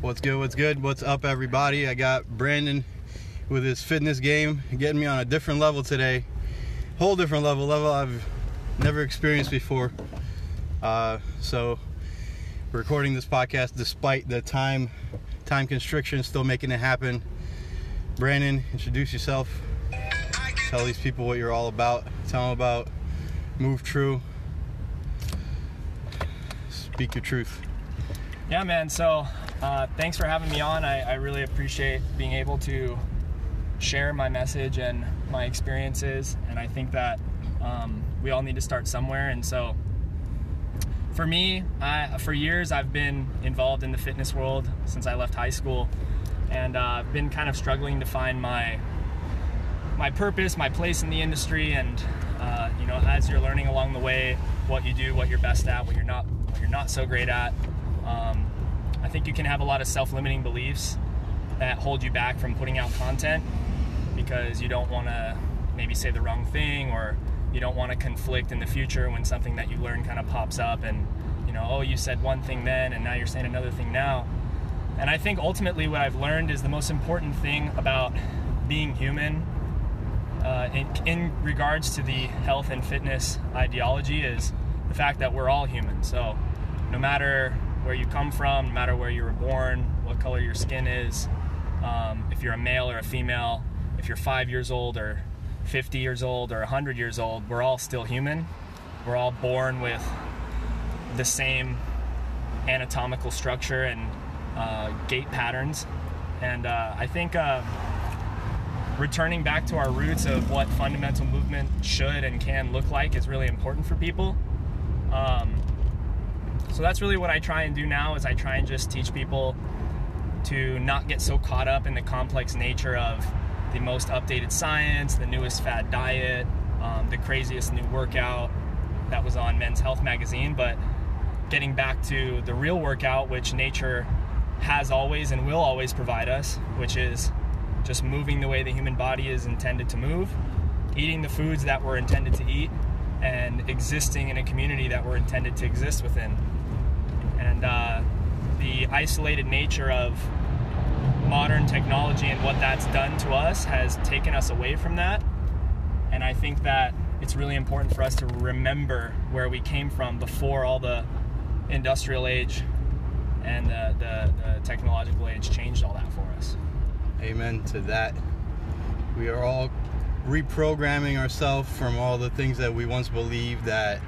What's good? What's good? What's up, everybody? I got Brandon with his fitness game getting me on a different level today. Whole different level, level I've never experienced before. Uh, so, recording this podcast despite the time time constriction, still making it happen. Brandon, introduce yourself. Tell these people what you're all about. Tell them about Move True. Speak your truth. Yeah, man. So, uh, thanks for having me on. I, I, really appreciate being able to share my message and my experiences. And I think that um, we all need to start somewhere. And so, for me, I, for years, I've been involved in the fitness world since I left high school, and uh, been kind of struggling to find my my purpose, my place in the industry, and uh, you know, as you're learning along the way, what you do, what you're best at, what you're not, what you're not so great at. Um, I think you can have a lot of self-limiting beliefs that hold you back from putting out content because you don't want to maybe say the wrong thing or you don't want to conflict in the future when something that you learn kind of pops up and you know oh you said one thing then and now you're saying another thing now. And i think ultimately what i've learned is the most important thing about being human uh, in, in regards to the health and fitness ideology is the fact that we're all human. So no matter where you come from, no matter where you were born, what color your skin is, um, if you're a male or a female, if you're five years old or 50 years old or 100 years old, we're all still human. We're all born with the same anatomical structure and uh, gait patterns. And uh, I think uh, returning back to our roots of what fundamental movement should and can look like is really important for people. Um, so that's really what I try and do now is I try and just teach people to not get so caught up in the complex nature of the most updated science, the newest fad diet, um, the craziest new workout that was on Men's Health magazine, but getting back to the real workout, which nature has always and will always provide us, which is just moving the way the human body is intended to move, eating the foods that we're intended to eat, and existing in a community that we're intended to exist within and uh, the isolated nature of modern technology and what that's done to us has taken us away from that. And I think that it's really important for us to remember where we came from before all the industrial age and the, the, the technological age changed all that for us. Amen to that. We are all reprogramming ourselves from all the things that we once believed that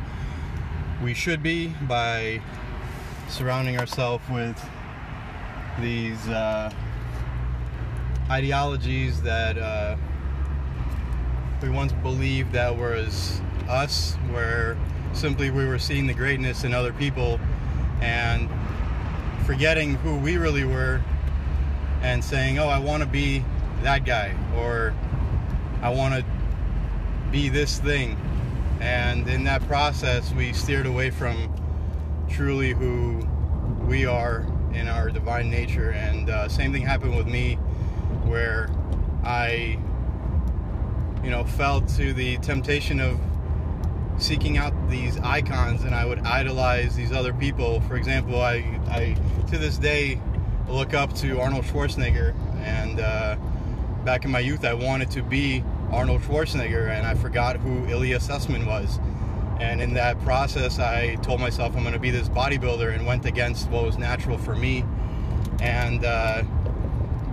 we should be by surrounding ourselves with these uh, ideologies that uh, we once believed that was us, where simply we were seeing the greatness in other people and forgetting who we really were and saying, oh, I want to be that guy or I want to be this thing. And in that process, we steered away from truly who we are in our divine nature. And uh, same thing happened with me, where I, you know, fell to the temptation of seeking out these icons, and I would idolize these other people. For example, I, I to this day look up to Arnold Schwarzenegger, and uh, back in my youth, I wanted to be Arnold Schwarzenegger, and I forgot who Ilya Sussman was and in that process, I told myself I'm going to be this bodybuilder and went against what was natural for me and uh,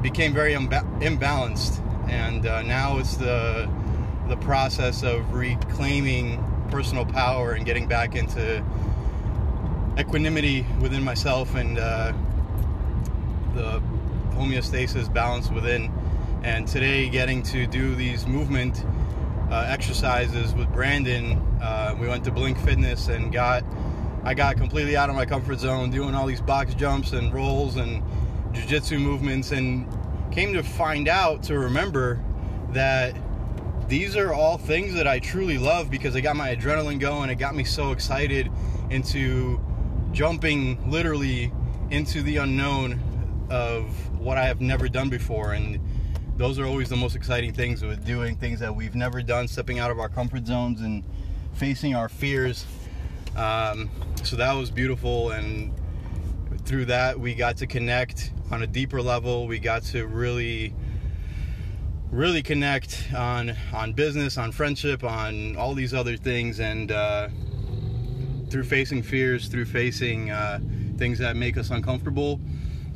became very imba- imbalanced. And uh, now it's the, the process of reclaiming personal power and getting back into equanimity within myself and uh, the homeostasis balance within. And today, getting to do these movement uh, exercises with Brandon. Uh, we went to Blink Fitness and got I got completely out of my comfort zone doing all these box jumps and rolls and jiu-jitsu movements and came to find out to remember that these are all things that I truly love because it got my adrenaline going. It got me so excited into jumping literally into the unknown of what I have never done before and those are always the most exciting things with doing things that we've never done, stepping out of our comfort zones and facing our fears. Um, so that was beautiful, and through that, we got to connect on a deeper level. We got to really, really connect on on business, on friendship, on all these other things, and uh, through facing fears, through facing uh, things that make us uncomfortable,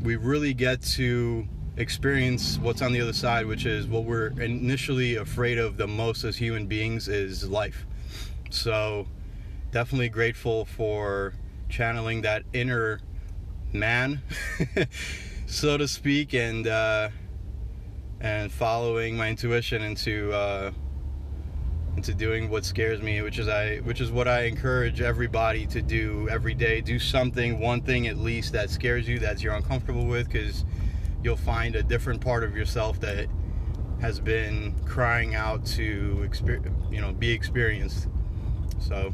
we really get to experience what's on the other side, which is what we're initially afraid of the most as human beings is life. So, definitely grateful for channeling that inner man, so to speak, and uh, and following my intuition into uh, into doing what scares me, which is I which is what I encourage everybody to do every day. Do something, one thing at least that scares you, that you're uncomfortable with, because you'll find a different part of yourself that has been crying out to you know, be experienced. So.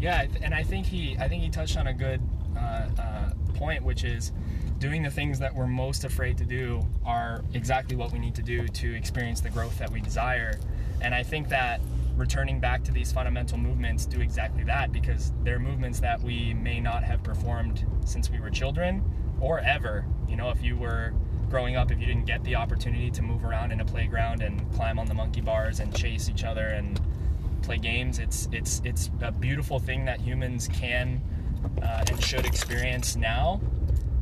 Yeah, and I think he, I think he touched on a good uh, uh, point, which is doing the things that we're most afraid to do are exactly what we need to do to experience the growth that we desire. And I think that returning back to these fundamental movements do exactly that because they're movements that we may not have performed since we were children or ever. You know, if you were growing up, if you didn't get the opportunity to move around in a playground and climb on the monkey bars and chase each other and play games, it's it's it's a beautiful thing that humans can uh, and should experience now.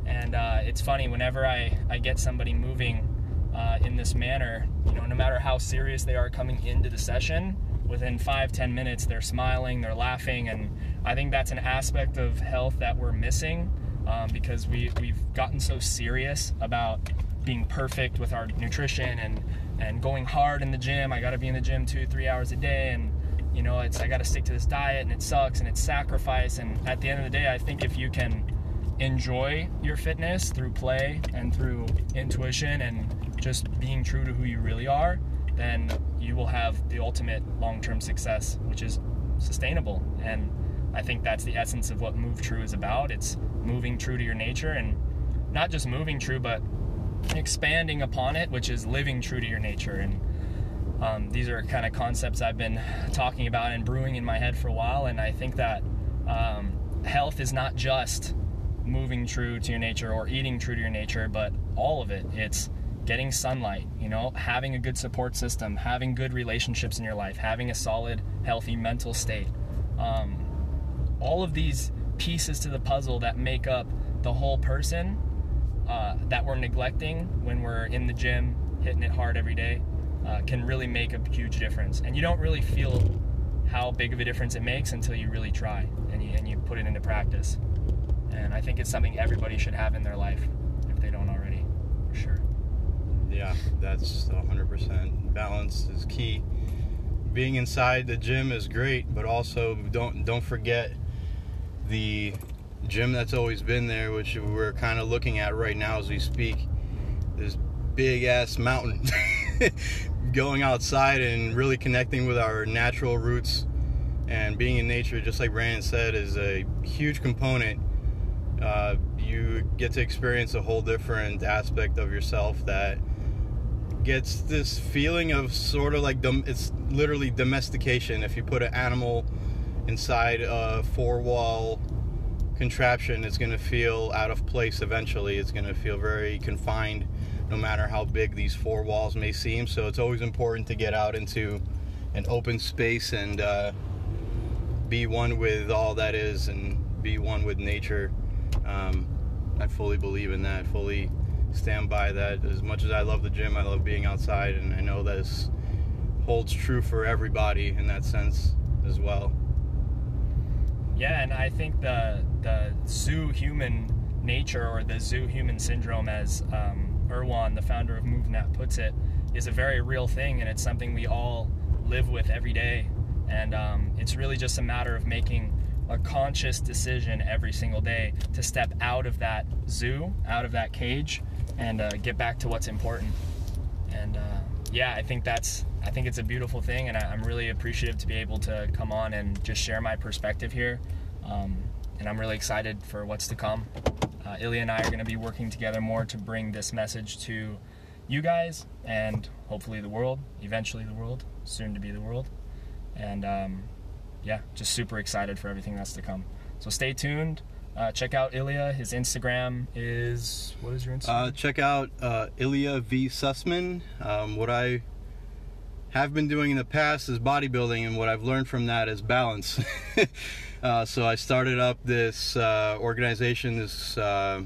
And uh, it's funny whenever I I get somebody moving uh, in this manner, you know, no matter how serious they are coming into the session, within five ten minutes they're smiling, they're laughing, and I think that's an aspect of health that we're missing um, because we, we've gotten so serious about being perfect with our nutrition and, and going hard in the gym. I got to be in the gym two, three hours a day. And, you know, it's, I got to stick to this diet and it sucks and it's sacrifice. And at the end of the day, I think if you can enjoy your fitness through play and through intuition and just being true to who you really are, then you will have the ultimate long term success, which is sustainable. And I think that's the essence of what Move True is about. It's moving true to your nature and not just moving true, but expanding upon it, which is living true to your nature. And um, these are kind of concepts I've been talking about and brewing in my head for a while. And I think that um, health is not just moving true to your nature or eating true to your nature, but all of it. It's getting sunlight, you know, having a good support system, having good relationships in your life, having a solid, healthy mental state. Um, all of these pieces to the puzzle that make up the whole person uh, that we're neglecting when we're in the gym hitting it hard every day uh, can really make a huge difference. And you don't really feel how big of a difference it makes until you really try and you, and you put it into practice. And i think it's something everybody should have in their life if they don't already for sure. Yeah that's 100% balance is key. Being inside the gym is great but also don't don't forget the gym that's always been there, which we're kind of looking at right now as we speak. This big ass mountain. Going outside and really connecting with our natural roots and being in nature, just like Brandon said, is a huge component. Uh, you get to experience a whole different aspect of yourself that gets this feeling of sort of like dom- it's literally domestication. If you put an animal inside a four wall contraption, is going to feel out of place eventually. It's going to feel very confined no matter how big these four walls may seem. So it's always important to get out into an open space and uh, be one with all that is and be one with nature. Um, I fully believe in that, fully stand by that. As much as I love the gym, I love being outside, and I know this holds true for everybody in that sense as well. Yeah, and I think the the zoo human nature or the zoo human syndrome, as um, Erwan, the founder of MovNat, puts it, is a very real thing, and it's something we all live with every day. And um, it's really just a matter of making a conscious decision every single day to step out of that zoo, out of that cage, and uh, get back to what's important. And uh, yeah, I think that's I think it's a beautiful thing, and I, am really appreciative to be able to come on and just share my perspective here. Um, and I'm really excited for what's to come. Uh, Ilya and I are going to be working together more to bring this message to you guys and hopefully the world, eventually the world, soon to be the world. And um, yeah, just super excited for everything that's to come. So stay tuned. uh, check out Ilya. His Instagram is what is your Instagram? Uh, check out uh, Ilya V Sussman. Um, what I have been doing in the past is bodybuilding, and what I've learned from that is balance. uh, so I started up this uh, organization, this uh,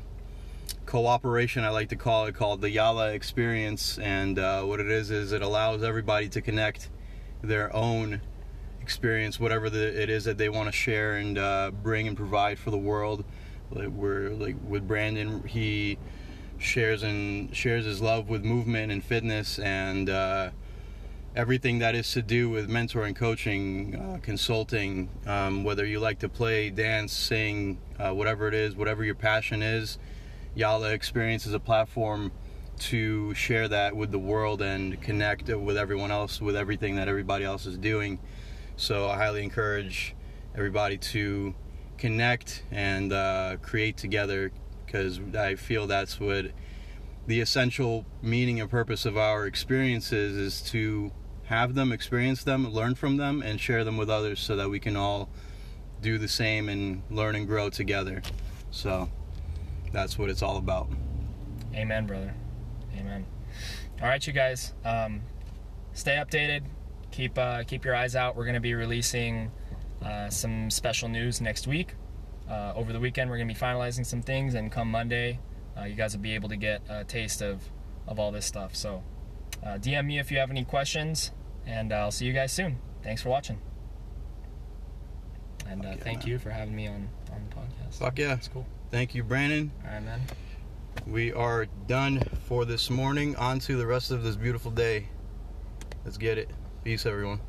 cooperation, I like to call it, called the Yala Experience. And uh, what it is is it allows everybody to connect their own experience, whatever the, it is that they want to share and uh, bring and provide for the world. Like we're like with Brandon, he shares and shares his love with movement and fitness and uh, everything that is to do with mentoring, coaching, uh, consulting. Um, whether you like to play, dance, sing, uh, whatever it is, whatever your passion is, Yala Experience is a platform to share that with the world and connect with everyone else with everything that everybody else is doing. So I highly encourage everybody to connect and uh, create together because I feel that's what the essential meaning and purpose of our experiences is to have them, experience them, learn from them, and share them with others so that we can all do the same and learn and grow together. So that's what it's all about. Amen, brother. Amen. All right, you guys. Um, stay updated. Keep uh, keep your eyes out. We're going to be releasing uh, some special news next week. Uh, over the weekend, we're going to be finalizing some things, and come Monday, uh, you guys will be able to get a taste of of all this stuff. So, uh, DM me if you have any questions, and I'll see you guys soon. Thanks for watching, and uh, yeah, thank man. you for having me on on the podcast. Fuck yeah. That's cool. Thank you, Brandon. All right, man. We are done for this morning. On to the rest of this beautiful day. Let's get it. Peace, everyone.